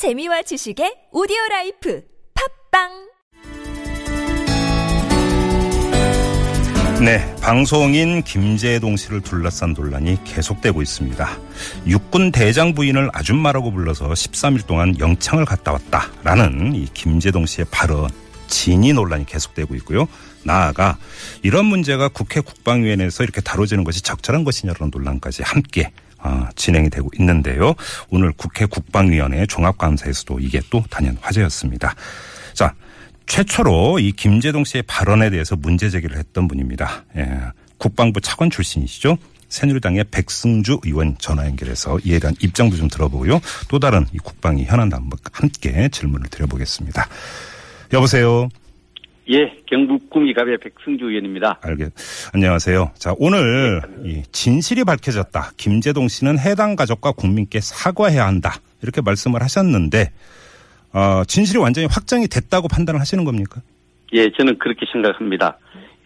재미와 지식의 오디오 life 팟빵 네, 방송인 김제동 씨를 둘러싼 논란이 계속되고 있습니다. 육군 대장 부인을 아줌마라고 불러서 13일 동안 영창을 갔다 왔다라는 이 김제동 씨의 발언 진위 논란이 계속되고 있고요. 나아가 이런 문제가 국회 국방위원회에서 이렇게 다뤄지는 것이 적절한 것이냐라는 논란까지 함께 어, 진행이 되고 있는데요. 오늘 국회 국방위원회 종합감사에서도 이게 또 단연 화제였습니다. 자, 최초로 이 김재동 씨의 발언에 대해서 문제 제기를 했던 분입니다. 예, 국방부 차관 출신이시죠. 새누리당의 백승주 의원 전화 연결해서 이에 대한 입장도 좀 들어보고요. 또 다른 이 국방위 현안 한번 함께 질문을 드려보겠습니다. 여보세요. 예, 경북 구미갑의 백승주 의원입니다. 알겠. 안녕하세요. 자, 오늘 이 진실이 밝혀졌다. 김재동 씨는 해당 가족과 국민께 사과해야 한다. 이렇게 말씀을 하셨는데 어, 진실이 완전히 확정이 됐다고 판단을 하시는 겁니까? 예, 저는 그렇게 생각합니다.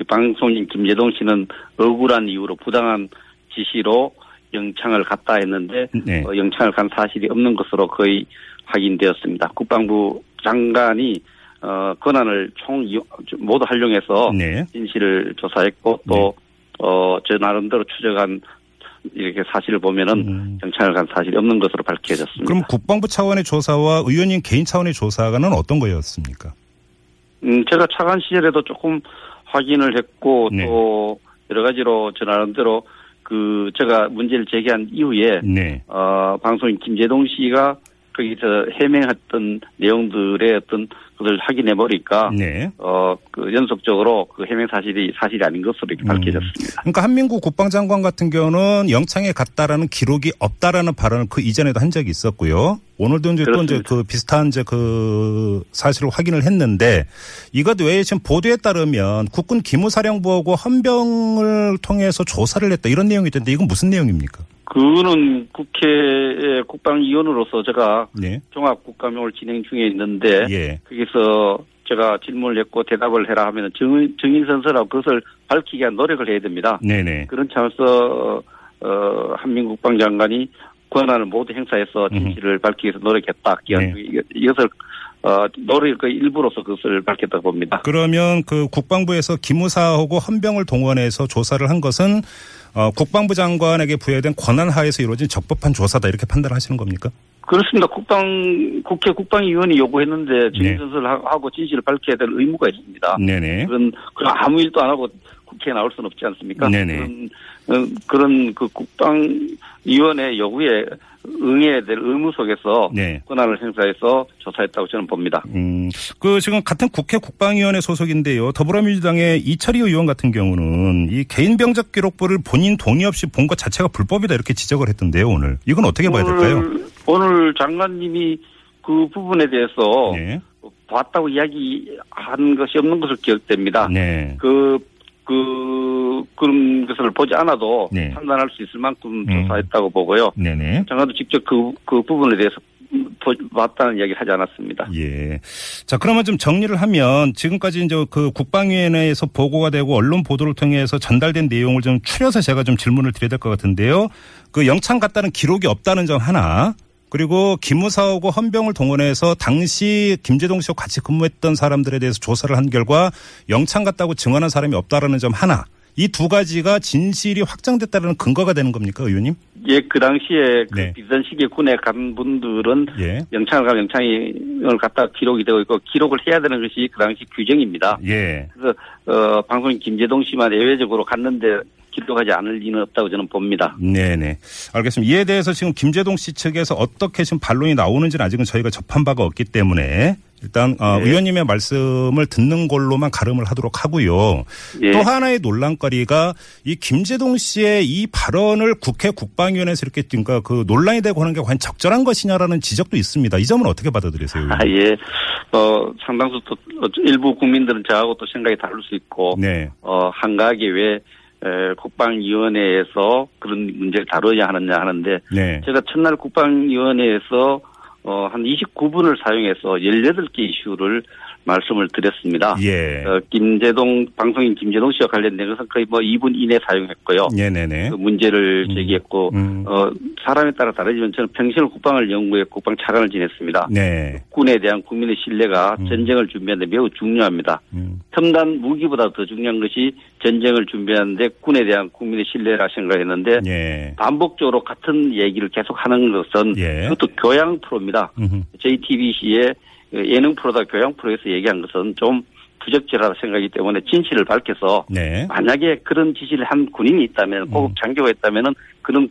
방송인 김재동 씨는 억울한 이유로 부당한 지시로 영창을 갔다 했는데 네. 어, 영창을 간 사실이 없는 것으로 거의 확인되었습니다. 국방부 장관이 어, 권한을 총 모두 활용해서 네. 진실을 조사했고 또 어, 저 나름대로 추적한 이렇게 사실을 보면은 음. 영창을 간 사실이 없는 것으로 밝혀졌습니다. 그럼 국방부 차원의 조사와 의원님 개인 차원의 조사는 어떤 거였습니까? 음, 제가 차관 시절에도 조금 확인을 했고 네. 또 여러 가지로 저 나름대로 그 제가 문제를 제기한 이후에 네. 어 방송인 김재동 씨가 거기서 해명했던 내용들의 어떤 그걸 확인해 보니까 네. 어그 연속적으로 그 해명 사실이 사실이 아닌 것으로 이렇게 음. 밝혀졌습니다. 그러니까 한민구 국방장관 같은 경우는 영창에 갔다라는 기록이 없다라는 발언을 그 이전에도 한 적이 있었고요. 오늘도 이제 또 이제 그렇습니다. 그 비슷한 이제 그 사실을 확인을 했는데 이것 외에 지금 보도에 따르면 국군 기무사령부하고 헌병을 통해서 조사를 했다 이런 내용이 있던데 이건 무슨 내용입니까? 그거는 국회의 국방위원으로서 제가 네. 종합국감을 진행 중에 있는데 예. 거기서 제가 질문을 했고 대답을 해라 하면 증인, 증인선서라고 그것을 밝히기 위한 노력을 해야 됩니다. 네네. 그런 차원에서 어, 한민국 방 장관이 권한을 모두 행사해서 진실을 밝히기 위해서 노력했다. 네. 이것을 어, 노력의 그 일부로서 그것을 밝혔다고 봅니다. 그러면 그 국방부에서 기무사하고 헌병을 동원해서 조사를 한 것은 어, 국방부 장관에게 부여된 권한 하에서 이루어진 적법한 조사다 이렇게 판단하시는 겁니까? 그렇습니다. 국방 국회 국방위원이 요구했는데 네. 증인선서를 하- 하고 진실을 밝혀야 될 의무가 있습니다. 네네. 그런 그런 아무 일도 안 하고 국회에 나올 수는 없지 않습니까? 네네. 그런 어, 그런 그 국방 위원회 요구에 응해야 될 의무 속에서 네. 권한을 행사해서 조사했다고 저는 봅니다. 음, 그 지금 같은 국회 국방위원회 소속인데요. 더불어민주당의 이철희 의원 같은 경우는 이 개인 병적 기록부를 본인 동의 없이 본 것 자체가 불법이다 이렇게 지적을 했던데요. 오늘 이건 어떻게 봐야 될까요? 오늘, 오늘 장관님이 그 부분에 대해서 네. 봤다고 이야기한 것이 없는 것으로 기억됩니다. 네. 그, 그, 그런 것을 보지 않아도 네. 판단할 수 있을 만큼 음. 조사했다고 보고요. 네네. 장관도 직접 그, 그 부분에 대해서 보- 봤다는 이야기를 하지 않았습니다. 예. 자, 그러면 좀 정리를 하면 지금까지 이제 그 국방위원회에서 보고가 되고 언론 보도를 통해서 전달된 내용을 좀 추려서 제가 좀 질문을 드려야 될 것 같은데요. 그 영창 갔다는 기록이 없다는 점 하나. 그리고 기무사하고 헌병을 동원해서 당시 김재동 씨와 같이 근무했던 사람들에 대해서 조사를 한 결과 영창 갔다고 증언한 사람이 없다라는 점 하나. 이 두 가지가 진실이 확정됐다는 근거가 되는 겁니까, 의원님? 예, 그 당시에 그 네. 비슷한 시기에 군에 간 분들은 예. 영창을 가면 영창을 갔다 기록이 되고 있고 기록을 해야 되는 것이 그 당시 규정입니다. 예. 그래서 어, 방송인 김재동 씨만 예외적으로 갔는데 기록하지 않을 리는 없다고 저는 봅니다. 네네. 알겠습니다. 이에 대해서 지금 김재동 씨 측에서 어떻게 지금 반론이 나오는지는 아직은 저희가 접한 바가 없기 때문에 일단 어, 네. 의원님의 말씀을 듣는 걸로만 가름을 하도록 하고요. 예. 또 하나의 논란거리가 이 김재동 씨의 이 발언을 국회 국방위원회에서 이렇게 그러니까 그 논란이 되고 하는 게 과연 적절한 것이냐라는 지적도 있습니다. 이 점은 어떻게 받아들이세요? 아, 예. 어, 상당수 또, 어, 일부 국민들은 저하고 또 생각이 다를 수 있고, 네. 어, 한가하게 왜, 에, 국방위원회에서 그런 문제를 다뤄야 하느냐 하는데, 네. 제가 첫날 국방위원회에서 어, 한 29분을 사용해서 18개 이슈를 말씀을 드렸습니다. 예. 어, 김재동, 방송인 김재동 씨와 관련된 것은 거의 뭐 2분 이내 사용했고요. 네네네. 그 문제를 제기했고, 음. 어, 사람에 따라 다르지만 저는 평생 국방을 연구해 국방 차관을 지냈습니다. 네. 군에 대한 국민의 신뢰가 전쟁을 준비하는데 매우 중요합니다. 음. 첨단 무기보다 더 중요한 것이 전쟁을 준비하는데 군에 대한 국민의 신뢰라 생각했는데 예. 반복적으로 같은 얘기를 계속 하는 것은 예. 그것도 교양 프로입니다. 음흠. JTBC의 예능 프로다 교양 프로에서 얘기한 것은 좀 부적절하다 생각이기 때문에 진실을 밝혀서 네. 만약에 그런 지시를 한 군인이 있다면 고급 음. 장교가 있다면은 그런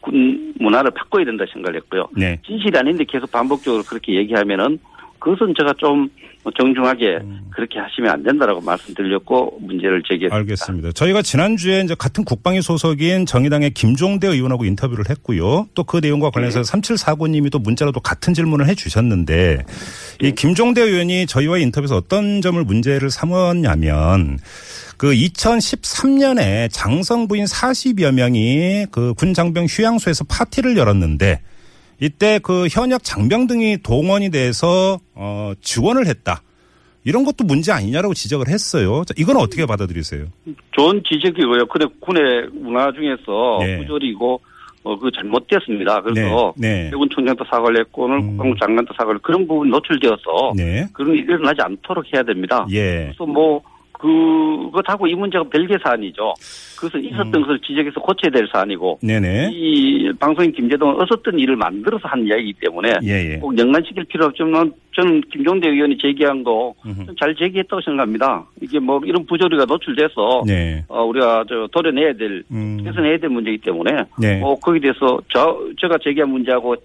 군 문화를 바꿔야 된다 생각을 했고요. 네. 진실이 아닌데 계속 반복적으로 그렇게 얘기하면은 그것은 제가 좀 정중하게 그렇게 하시면 안 된다라고 말씀드렸고 문제를 제기했습니다. 알겠습니다. 저희가 지난주에 이제 같은 국방위 소속인 정의당의 김종대 의원하고 인터뷰를 했고요. 또 그 내용과 관련해서 3749님이 또 문자로 또 같은 질문을 해 주셨는데 이 김종대 의원이 저희와 인터뷰에서 어떤 점을 문제를 삼았냐면 그 2013년에 장성 부인 40여 명이 그 군 장병 휴양소에서 파티를 열었는데 이때 그 현역 장병 등이 동원이 돼서 어 지원을 했다. 이런 것도 문제 아니냐라고 지적을 했어요. 자, 이건 어떻게 받아들이세요? 좋은 지적이고요. 근데 군의 문화 중에서 네. 부조리고 어, 그 잘못됐습니다. 그래서 네, 네. 해군 총장도 사과를 했고 오늘 음. 국방부 장관도 사과를 그런 부분 노출되어서 네. 그런 일이 일어나지 않도록 해야 됩니다. 예. 그래서 뭐 그것하고 이 문제가 별개 사안이죠. 그것은 있었던 음. 것을 지적해서 고쳐야 될 사안이고 네네. 이 방송인 김재동은 없었던 일을 만들어서 한 이야기이기 때문에 예, 예. 꼭 연관시킬 필요 없지만 저는 김종대 의원이 제기한 거 잘. 제기했다고 생각합니다. 이게 뭐 이런 부조리가 노출돼서 네. 어, 우리가 저 도려내야 될 음. 개선해야 될 문제이기 때문에 네. 어, 거기에 대해서 저 제가 제기한 문제하고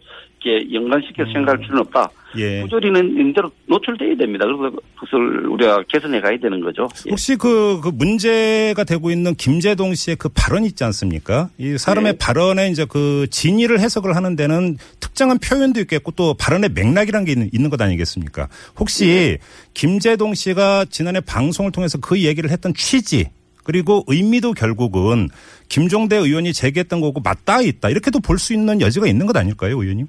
이렇게 연관시켜서 음. 생각할 필요는 없다. 예. 부조리는 임대로 노출돼야 됩니다. 그래서 그것을 우리가 개선해 가야 되는 거죠. 예. 혹시 그, 그 문제가 되고 있는 김재동 씨의 그 발언 있지 않습니까? 이 사람의 네. 발언에 이제 그 진위를 해석을 하는 데는 특정한 표현도 있겠고 또 발언의 맥락이라는 게 있는, 있는 것 아니겠습니까? 혹시 네. 김재동 씨가 지난해 방송을 통해서 그 얘기를 했던 취지 그리고 의미도 결국은 김종대 의원이 제기했던 거고 맞닿아 있다. 이렇게도 볼 수 있는 여지가 있는 것 아닐까요, 의원님?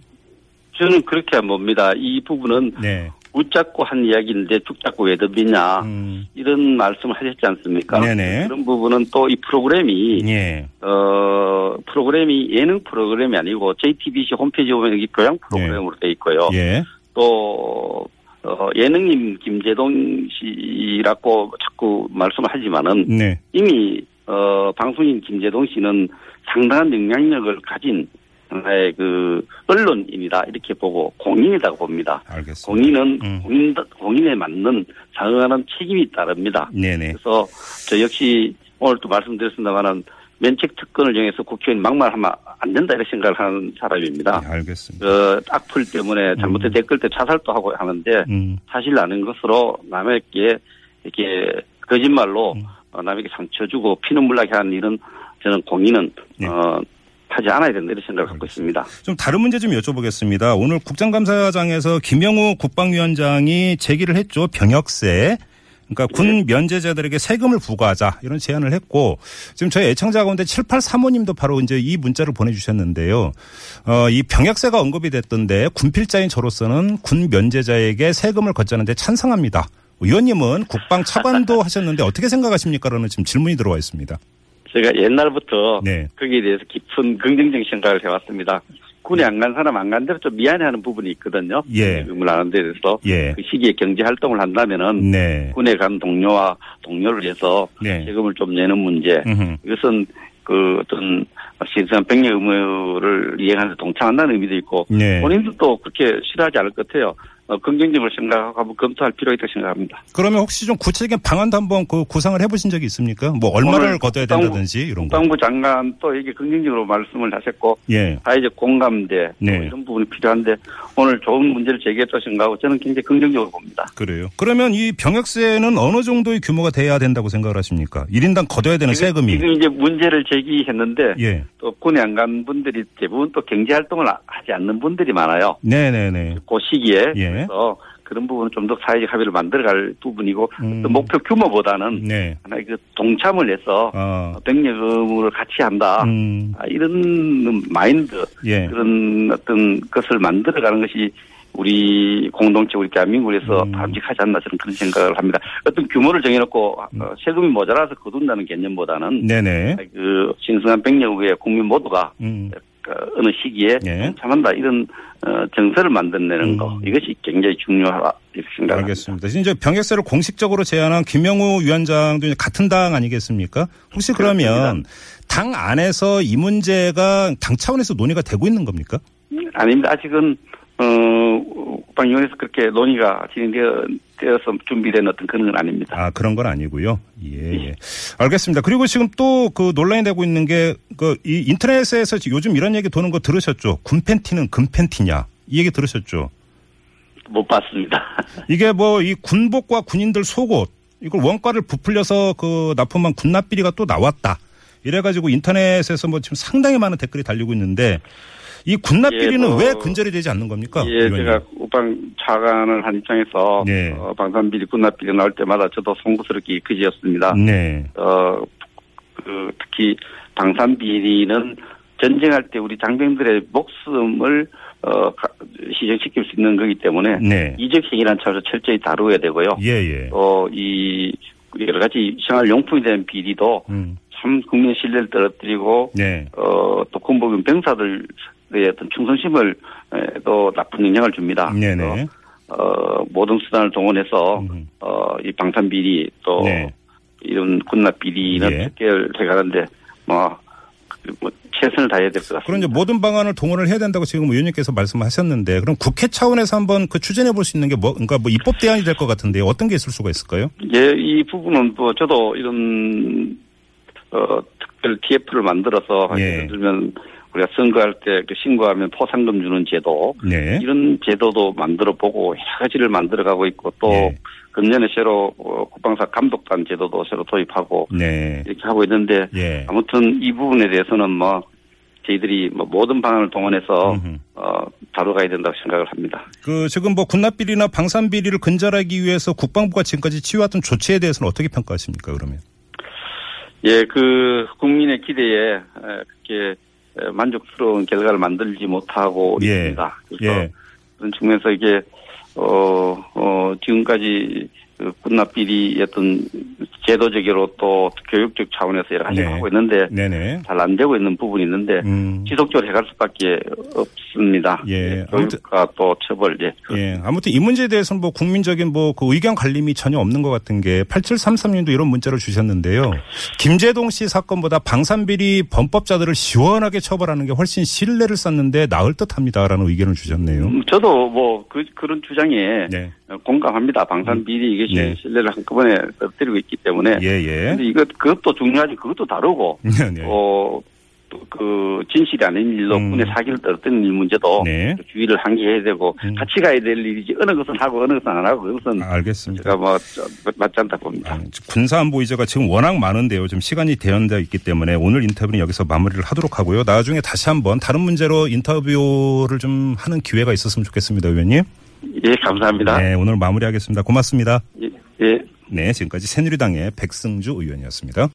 저는 그렇게 안 봅니다. 이 부분은 네. 웃잡고 한 이야기인데 죽잡고 왜 덤비냐 음. 이런 말씀을 하셨지 않습니까? 네네. 그런 부분은 또 이 프로그램이 예. 어 프로그램이 예능 프로그램이 아니고 JTBC 홈페이지 보면 여기 교양 프로그램으로 돼 있고요. 예. 또 어, 예능님 김재동 씨라고 자꾸 말씀하지만은 네. 이미 어, 방송인 김재동 씨는 상당한 영향력을 가진 하나의 그 언론인이다 이렇게 보고 공인이라고 봅니다. 알겠습니다. 공인은 음. 공인 공인에 맞는 상응하는 책임이 따릅니다. 네네. 그래서 저 역시 오늘 또 말씀드렸습니다만은 면책 특권을 정해서 국회의원 막말하면 안 된다 이렇게 생각을 하는 사람입니다. 네, 알겠습니다. 그 악플 때문에 잘못된 음. 댓글 때 자살도 하고 하는데 음. 사실 아는 것으로 남에게 이렇게 거짓말로 음. 어, 남에게 상처 주고 피눈물 나게 하는 일은 저는 공인은 네. 어, 하지 않아야 된다 이런 생각을 갖고 있습니다. 좀 다른 문제 좀 여쭤보겠습니다. 오늘 국정감사장에서 김영우 국방위원장이 제기를 했죠. 병역세. 그러니까 군 면제자들에게 세금을 부과하자 이런 제안을 했고 지금 저희 애청자 가운데 7835님도 바로 이제 이 문자를 보내주셨는데요. 어, 이 병역세가 언급이 됐던데 군필자인 저로서는 군 면제자에게 세금을 걷자는데 찬성합니다. 의원님은 국방 차관도 하셨는데 어떻게 생각하십니까?라는 지금 질문이 들어와 있습니다. 제가 옛날부터 네. 거기에 대해서 깊은 긍정적인 생각을 해왔습니다. 군에 안 간 사람 안 간 대로 좀 미안해하는 부분이 있거든요. 예. 의무를 하는 데 대해서 예. 그 시기에 경제 활동을 한다면은 네. 군에 간 동료와 동료를 해서 네. 세금을 좀 내는 문제. 음흠. 이것은 그 어떤 신성한 병력 의무를 이행하는 데 동참한다는 의미도 있고 네. 본인도 또 그렇게 싫어하지 않을 것 같아요. 어, 긍정적으로 생각하고 한번 검토할 필요가 있다고 생각합니다. 그러면 혹시 좀 구체적인 방안도 한번 그 구상을 해보신 적이 있습니까? 뭐 얼마를 걷어야 된다든지 이런 거. 국방부 장관 또 이게 긍정적으로 말씀을 하셨고 예. 사회적 공감대 또 네. 이런 부분이 필요한데 오늘 좋은 문제를 제기했다고 생각하고 저는 굉장히 긍정적으로 봅니다. 그래요. 그러면 이 병역세는 어느 정도의 규모가 돼야 된다고 생각을 하십니까? 1인당 걷어야 되는 세금이. 지금 이제 문제를 제기했는데 예. 또 군에 안 간 분들이 대부분 또 경제 활동을 아- 하지 않는 분들이 많아요. 네네네. 그 시기에 예. 그래서 그런 부분은 좀 더 사회적 합의를 만들어갈 부분이고 음. 또 목표 규모보다는 네. 하나의 그 동참을 해서 어. 의무를 같이 한다. 음. 아, 이런 마인드 예. 그런 어떤 것을 만들어가는 것이 우리 공동체 우리 대한민국에서 음. 바람직하지 않나 저는 그런 생각을 합니다. 어떤 규모를 정해놓고 어, 세금이 모자라서 거둔다는 개념보다는 네네. 그 신성한 후에 국민 모두가 음. 그 어느 시기에 예. 참한다 이런 어, 정서를 만들어내는 음. 거 이것이 굉장히 중요하다 이렇게 생각합니다. 알겠습니다. 이제 병역세를 공식적으로 제안한 김영우 위원장도 같은 당 아니겠습니까? 혹시 그러면 당 안에서 이 문제가 당 차원에서 논의가 되고 있는 겁니까? 아닙니다. 아직은 어, 국방위원회에서 그렇게 논의가 진행되어서 준비된 어떤 그런 건 아닙니다. 아, 그런 건 아니고요. 예, 예. 알겠습니다. 그리고 지금 또 그 논란이 되고 있는 게 그 이 인터넷에서 요즘 이런 얘기 도는 거 들으셨죠? 군 팬티는 금 팬티냐? 이 얘기 들으셨죠? 못 봤습니다. 이게 뭐 이 군복과 군인들 속옷 이걸 원가를 부풀려서 그 납품한 군납비리가 또 나왔다. 이래가지고 인터넷에서 뭐 지금 상당히 많은 댓글이 달리고 있는데 이 군납 비리는 예, 뭐, 왜 근절이 되지 않는 겁니까? 예, 의원님? 제가 국방 차관을 한 입장에서 네. 어, 방산 비리, 군납 비리 나올 때마다 저도 송구스럽게 그지였습니다. 네. 어, 그 특히 방산 비리는 전쟁할 때 우리 장병들의 목숨을 어, 가- 희생시킬 수 있는 거기 때문에 네. 이적 행위란 차원에서 철저히 다루어야 되고요. 예, 예. 또이 여러 가지 생활 용품에 대한 비리도 음. 참 국민 신뢰를 떨어뜨리고 네. 어, 또 군복용 병사들의 어떤 충성심을 에, 또 나쁜 영향을 줍니다. 네네. 어, 모든 수단을 동원해서 음. 어, 이 방탄 비리 또 네. 이런 군납 비리는 예. 특결해 가는데 뭐, 그뭐 최선을 다해야 될 것 같습니다. 그런 이제 모든 방안을 동원을 해야 된다고 지금 의원님께서 말씀하셨는데 그럼 국회 차원에서 한번 그 추진해 볼 수 있는 게 뭐, 그러니까 뭐 입법 대안이 될 것 같은데 어떤 게 있을 수가 있을까요? 예, 이 부분은 또 저도 이런 어 특별 TF를 만들어서 예. 예를 들면 우리가 선거할 때그 신고하면 포상금 주는 제도 네. 이런 제도도 만들어 보고 여러 가지를 만들어 가고 있고 또 예. 금년에 새로 어, 국방사 감독단 제도도 새로 도입하고 네. 이렇게 하고 있는데 예. 아무튼 이 부분에 대해서는 뭐 저희들이 뭐 모든 방안을 동원해서 음흠. 어 다뤄가야 된다고 생각을 합니다. 그 지금 뭐 군납비리나 방산비리를 근절하기 위해서 국방부가 지금까지 취해왔던 조치에 대해서는 어떻게 평가하십니까 그러면? 예, 그 국민의 기대에 에, 그렇게 에, 만족스러운 결과를 만들지 못하고 예. 있습니다. 그래서 예. 그런 측면에서 이게 어, 어, 지금까지 그 군납비리 어떤 제도적으로 또 교육적 차원에서 여러 가지 네. 하고 있는데 네네. 잘안 되고 있는 부분이 있는데 음. 지속적으로 해갈 수밖에 없습니다. 예. 교육과 또 처벌, 예. 예. 아무튼 이 문제에 대해서는 뭐 국민적인 뭐 그 의견 갈림이 전혀 없는 것 같은 게 8733님도 이런 문자를 주셨는데요. 김재동 씨 사건보다 방산비리 범법자들을 시원하게 처벌하는 게 훨씬 신뢰를 쌓는데 나을 듯 합니다라는 의견을 주셨네요. 음, 저도 뭐 그, 그런 주장에 네. 공감합니다. 방산 비리 이것 이 네. 신뢰를 한꺼번에 떨어뜨리고 있기 때문에. 예, 예. 근데 이것 그것도 중요하지 그것도 다르고 네, 네. 어, 또그 진실이 아닌 일로 음. 군의 사기를 떨어뜨리는 일 문제도 네. 주의를 한기해야 되고 음. 같이 가야 될 일이지 어느 것은 하고 어느 것은 안 하고 그것은 아, 알겠습니다. 제가 뭐 저, 맞지 않다 봅니다. 아, 군사안보 이제가 지금 워낙 많은데요. 좀 시간이 대연되어 있기 때문에 오늘 인터뷰는 여기서 마무리를 하도록 하고요. 나중에 다시 한번 다른 문제로 인터뷰를 좀 하는 기회가 있었으면 좋겠습니다, 의원님. 예, 감사합니다. 네, 오늘 마무리하겠습니다. 고맙습니다. 예, 예. 네, 지금까지 새누리당의 백승주 의원이었습니다.